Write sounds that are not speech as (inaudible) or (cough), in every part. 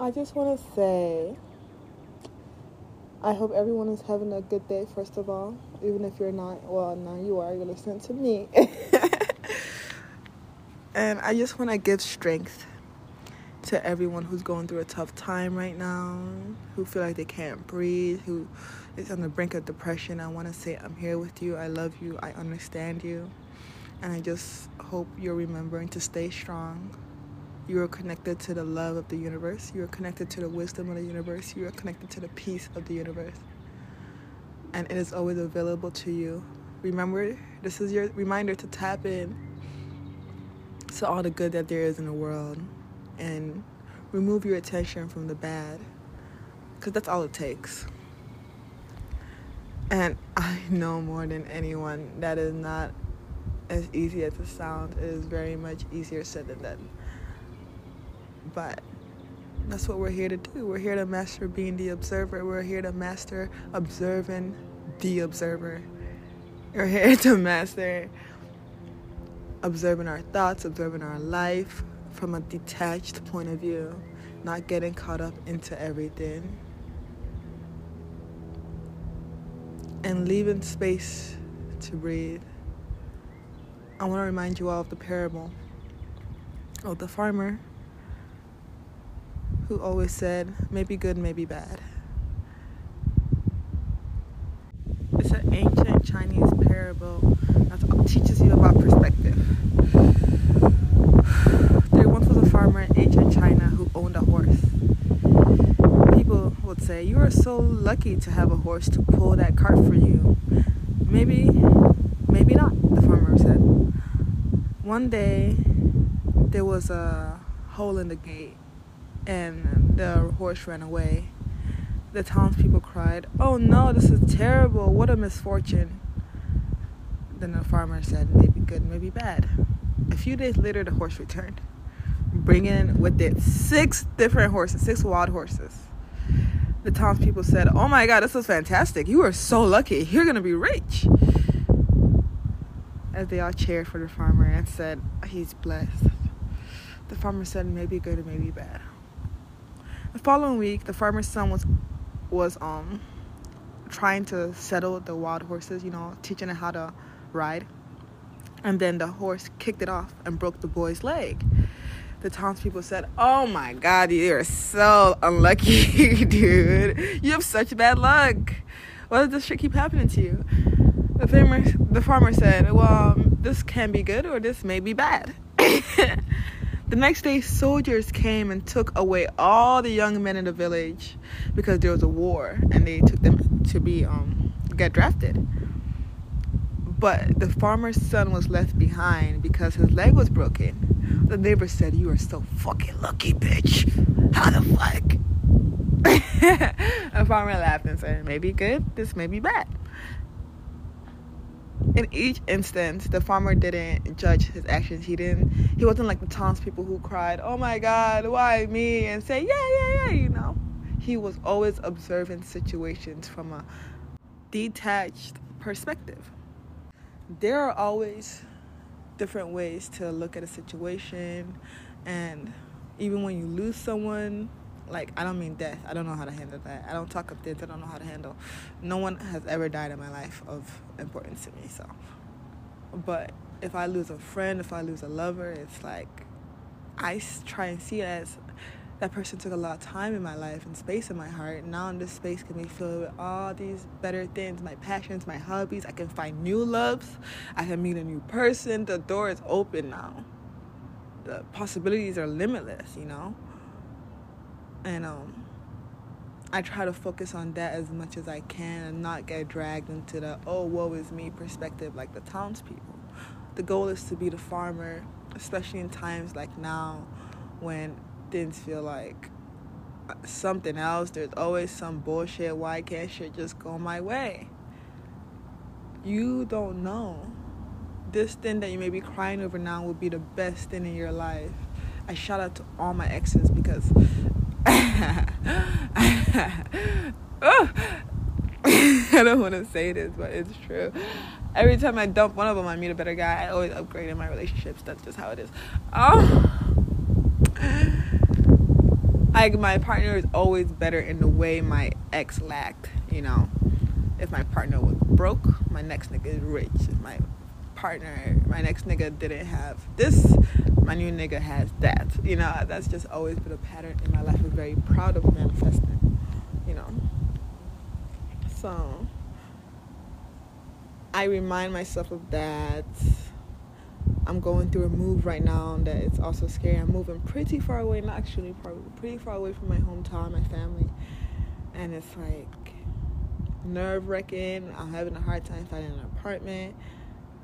I just want to say I hope everyone is having a good day, first of all. Even if you're not, well, now you are, you're listening to me. (laughs) and I just want to give strength to everyone who's going through a tough time right now, who feel like they can't breathe, who is on the brink of depression. I want to say, I'm here with you. I love you. I understand you. And I just hope you're remembering to stay strong. You are connected to the love of the universe. You are connected to the wisdom of the universe. You are connected to the peace of the universe. And it is always available to you. Remember, this is your reminder to tap in to all the good that there is in the world and remove your attention from the bad because that's all it takes. And (laughs) I know more than anyone that is not as easy as it sounds. It is very much easier said than done. But that's what we're here to do. We're here to master being the observer. We're here to master observing the observer. We're here to master observing our thoughts, observing our life from a detached point of view, not getting caught up into everything. And leaving space to breathe. I want to remind you all of the parable of the farmer who always said, maybe good, maybe bad. It's an ancient Chinese parable that teaches you about perspective. There once was a farmer in ancient China who owned a horse. People would say, You are so lucky to have a horse to pull that cart for you. Maybe, maybe not, the farmer said. One day, there was a hole in the gate and the horse ran away. The townspeople cried, Oh no, this is terrible. What a misfortune. Then the farmer said, Maybe good, maybe bad. A few days later, the horse returned, bringing with it six different horses, six wild horses. The townspeople said, Oh my God, this is fantastic. You are so lucky. You're to be rich. As they all cheered for the farmer and said, He's blessed. The farmer said, Maybe good maybe bad. The following week, the farmer's son was was um trying to settle the wild horses, you know, teaching it how to ride. And then the horse kicked it off and broke the boy's leg. The townspeople said, Oh my god, you're so unlucky, (laughs) dude. You have such bad luck. Why does this shit keep happening to you? The farmer, the farmer said, Well, this can be good or this may be bad. (laughs) The next day, soldiers came and took away all the young men in the village because there was a war, and they took them to be um, get drafted. But the farmer's son was left behind because his leg was broken. The neighbor said, "You are so fucking lucky, bitch. How the fuck?" (laughs) the farmer laughed and said, "Maybe good. This may be bad." In each instance, the farmer didn't judge his actions. He didn't. He wasn't like the townspeople who cried, "Oh my God, why me?" and say, "Yeah, yeah, yeah," you know. He was always observing situations from a detached perspective. There are always different ways to look at a situation, and even when you lose someone, like I don't mean death. I don't know how to handle that. I don't talk of death. I don't know how to handle. No one has ever died in my life of importance to me. So, but if I lose a friend, if I lose a lover, it's like I try and see it as that person took a lot of time in my life and space in my heart. Now in this space can be filled with all these better things, my passions, my hobbies. I can find new loves. I can meet a new person. The door is open now. The possibilities are limitless, you know? And um, I try to focus on that as much as I can and not get dragged into the oh woe is me perspective like the townspeople. The goal is to be the farmer, especially in times like now when things feel like uh, something else. There's always some bullshit. Why can't shit just go my way? You don't know. This thing that you may be crying over now will be the best thing in your life. I shout out to all my exes because (laughs) I don't want to say this, but it's true. Every time I dump one of them, I meet a better guy. I always upgrade in my relationships. That's just how it is. Um, like my partner is always better in the way my ex lacked. You know, if my partner was broke, my next nigga is rich. If my partner, my next nigga didn't have this, my new nigga has that. You know, that's just always been a pattern in my life. I'm very proud of manifesting. You know, so I remind myself of that. I'm going through a move right now that it's also scary. I'm moving pretty far away, not actually far, pretty far away from my hometown, my family, and it's like nerve wracking. I'm having a hard time finding an apartment.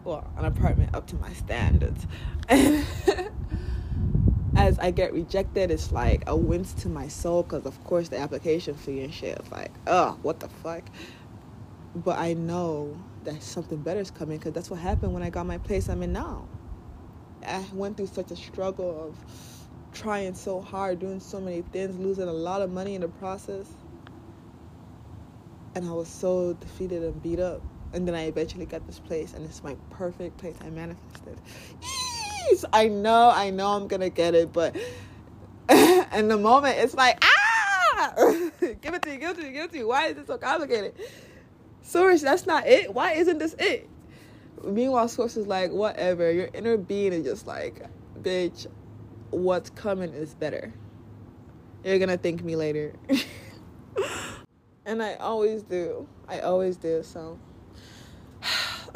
Well, an apartment up to my standards. And (laughs) as I get rejected, it's like a wince to my soul because, of course, the application fee and shit. It's like, oh, what the fuck? But I know that something better is coming because that's what happened when I got my place I'm in now. I went through such a struggle of trying so hard, doing so many things, losing a lot of money in the process. And I was so defeated and beat up. And then I eventually got this place, and it's my perfect place. I manifested. Yeesh! I know, I know I'm gonna get it, but (laughs) in the moment, it's like, ah! (laughs) give it to you, give it to you, give it to you. Why is it so complicated? Source, that's not it. Why isn't this it? Meanwhile, Source is like, whatever. Your inner being is just like, bitch, what's coming is better. You're gonna thank me later. (laughs) and I always do. I always do. So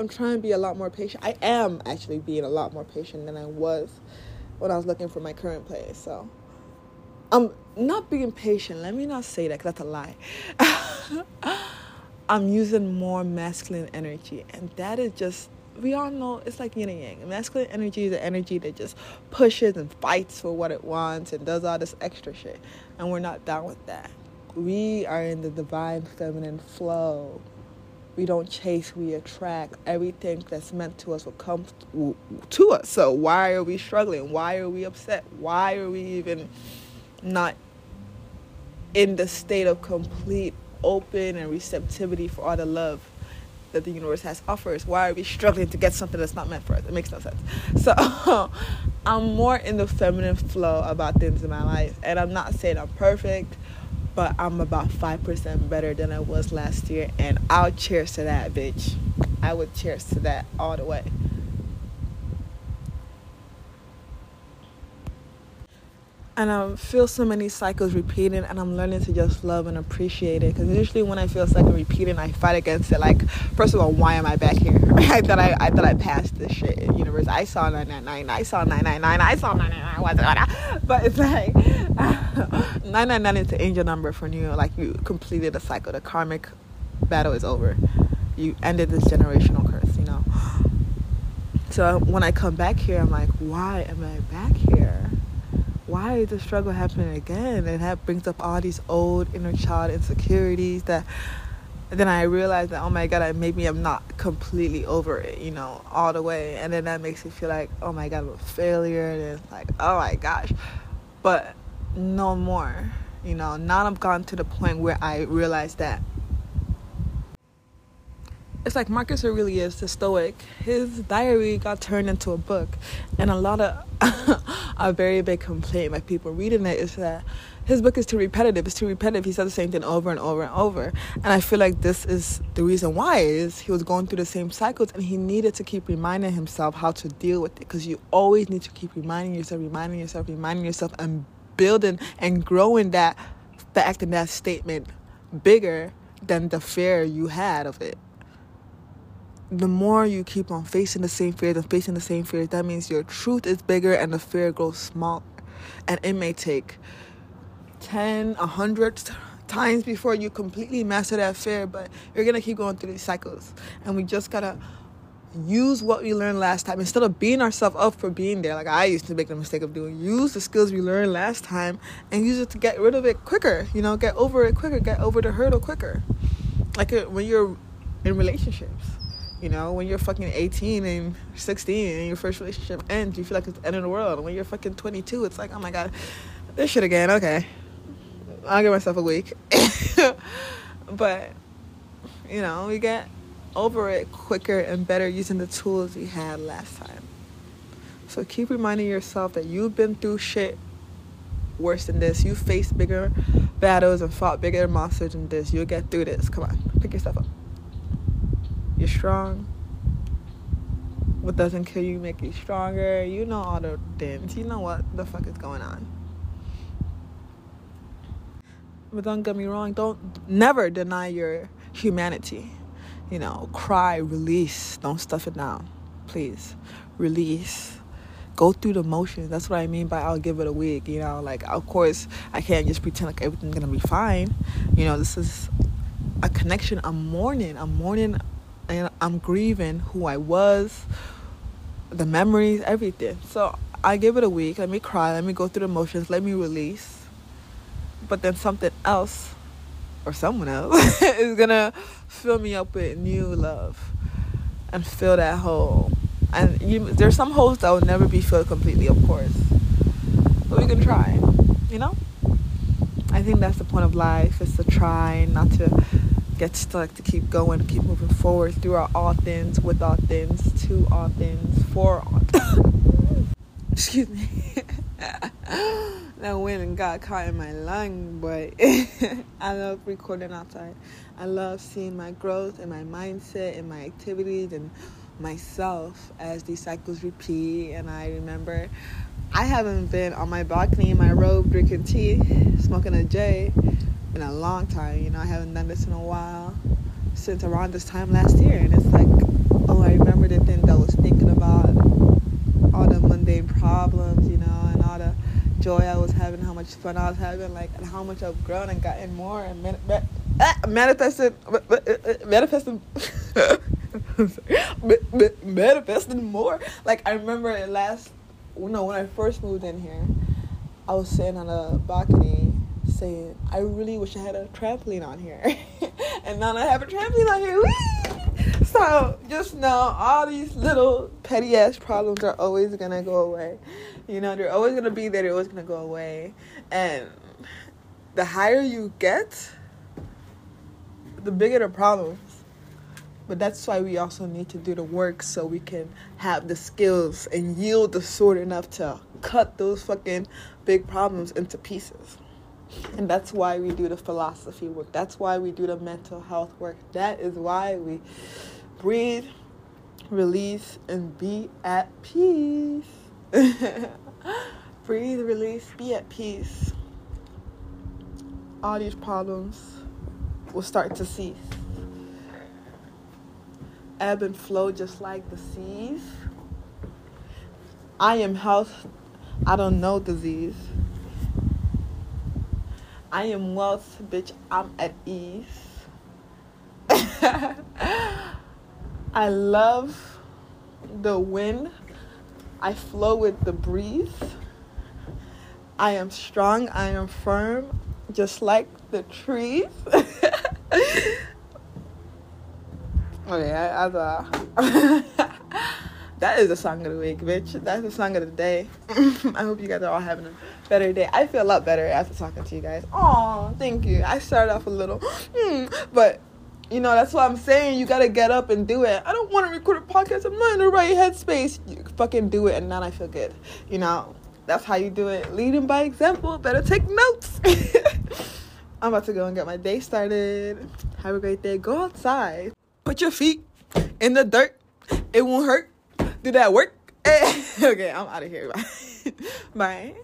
I'm trying to be a lot more patient. I am actually being a lot more patient than I was when I was looking for my current place. So I'm not being patient. Let me not say that because that's a lie. (laughs) I'm using more masculine energy, and that is just we all know it's like yin and yang. Masculine energy is the energy that just pushes and fights for what it wants and does all this extra shit, and we're not down with that. We are in the divine feminine flow. We don't chase, we attract. Everything that's meant to us will come to us. So why are we struggling? Why are we upset? Why are we even not in the state of complete open and receptivity for all the love that the universe has offers. Why are we struggling to get something that's not meant for us? It makes no sense. So (laughs) I'm more in the feminine flow about things in my life. And I'm not saying I'm perfect, but I'm about 5% better than I was last year. And I'll cheers to that, bitch. I would cheers to that all the way. and I feel so many cycles repeating, and I'm learning to just love and appreciate it. Because usually, when I feel cycle repeating, I fight against it. Like, first of all, why am I back here? (laughs) I thought I, I thought I passed this shit in universe. I saw 999, I saw 999, I saw 999. But it's like 999 is the angel number for you. Like, you completed a cycle. The karmic battle is over. You ended this generational curse. You know. So when I come back here, I'm like, why am I back here? why is the struggle happening again? And that brings up all these old inner child insecurities that then I realized that oh my god, maybe I'm not completely over it, you know, all the way. And then that makes me feel like oh my god, I'm a failure. And it's like oh my gosh, but no more, you know. Now I've gone to the point where I realize that it's like Marcus Aurelius, the Stoic. His diary got turned into a book, and a lot of (laughs) a very big complaint by people reading it is that his book is too repetitive. It's too repetitive. He said the same thing over and over and over, and I feel like this is the reason why is he was going through the same cycles, and he needed to keep reminding himself how to deal with it because you always need to keep reminding yourself, reminding yourself, reminding yourself, and building and growing that fact and that statement bigger than the fear you had of it the more you keep on facing the same fears and facing the same fears, that means your truth is bigger and the fear grows smaller. And it may take 10, 100 times before you completely master that fear, but you're gonna keep going through these cycles. And we just gotta use what we learned last time instead of beating ourselves up for being there like i used to make the mistake of doing use the skills we learned last time and use it to get rid of it quicker you know get over it quicker get over the hurdle quicker like uh, when you're in relationships you know, when you're fucking 18 and 16 and your first relationship ends, you feel like it's the end of the world. When you're fucking 22, it's like, oh my god, this shit again. Okay, I'll give myself a week. (laughs) but you know, we get over it quicker and better using the tools we had last time. So keep reminding yourself that you've been through shit worse than this. You faced bigger battles and fought bigger monsters than this. You'll get through this. Come on, pick yourself up. You're strong. What doesn't kill you make you stronger. You know all the things. You know what the fuck is going on. But don't get me wrong, don't never deny your humanity. You know, cry, release, don't stuff it down. Please. Release. Go through the motions. That's what I mean by I'll give it a week. You know, like of course I can't just pretend like everything's gonna be fine. You know, this is a connection. I'm mourning. I'm mourning and I'm grieving who I was, the memories, everything. So I give it a week. Let me cry. Let me go through the motions. Let me release. But then something else or someone else (laughs) is gonna fill me up with new love and fill that hole. And you, there's some holes that will never be filled completely, of course. But we can try, you know? I think that's the point of life is to try, not to get stuck, to keep going, keep moving forward through our all things, with all things, to all things, for all. (laughs) Excuse me. (laughs) that went and got caught in my lung, but (laughs) I love recording outside. I love seeing my growth and my mindset and my activities and myself as these cycles repeat. And I remember I haven't been on my balcony in my robe drinking tea, smoking a J in a long time. You know, I haven't done this in a while since around this time last year. And it's like, oh, I remember the things I was thinking about, all the mundane problems, you know, joy I was having, how much fun I was having, like, and how much I've grown and gotten more and man- man- ah, manifested, manifested. (laughs) manifesting more. Like I remember last, you know, when I first moved in here, I was sitting on a balcony saying, I really wish I had a trampoline on here. (laughs) and now I have a trampoline on here. Whee! So just know all these little petty ass problems are always gonna go away. You know, they're always gonna be there, they're always gonna go away. And the higher you get, the bigger the problems. But that's why we also need to do the work so we can have the skills and yield the sword enough to cut those fucking big problems into pieces. And that's why we do the philosophy work. That's why we do the mental health work. That is why we breathe, release, and be at peace. (laughs) breathe, release, be at peace. All these problems will start to cease. Ebb and flow just like the seas. I am health. I don't know disease. I am wealth, bitch. I'm at ease. (laughs) I love the wind. I flow with the breeze. I am strong. I am firm, just like the trees. oh yeah, as a that is the song of the week, bitch. That's the song of the day. (laughs) I hope you guys are all having a better day. I feel a lot better after talking to you guys. Oh, thank you. I started off a little, (gasps) mm, but you know that's what I'm saying. You gotta get up and do it. I don't want to record a podcast. I'm not in the right headspace. You fucking do it, and then I feel good. You know that's how you do it. Leading by example. Better take notes. (laughs) I'm about to go and get my day started. Have a great day. Go outside. Put your feet in the dirt. It won't hurt. Do that work? (laughs) okay, I'm out of here. (laughs) Bye. Bye.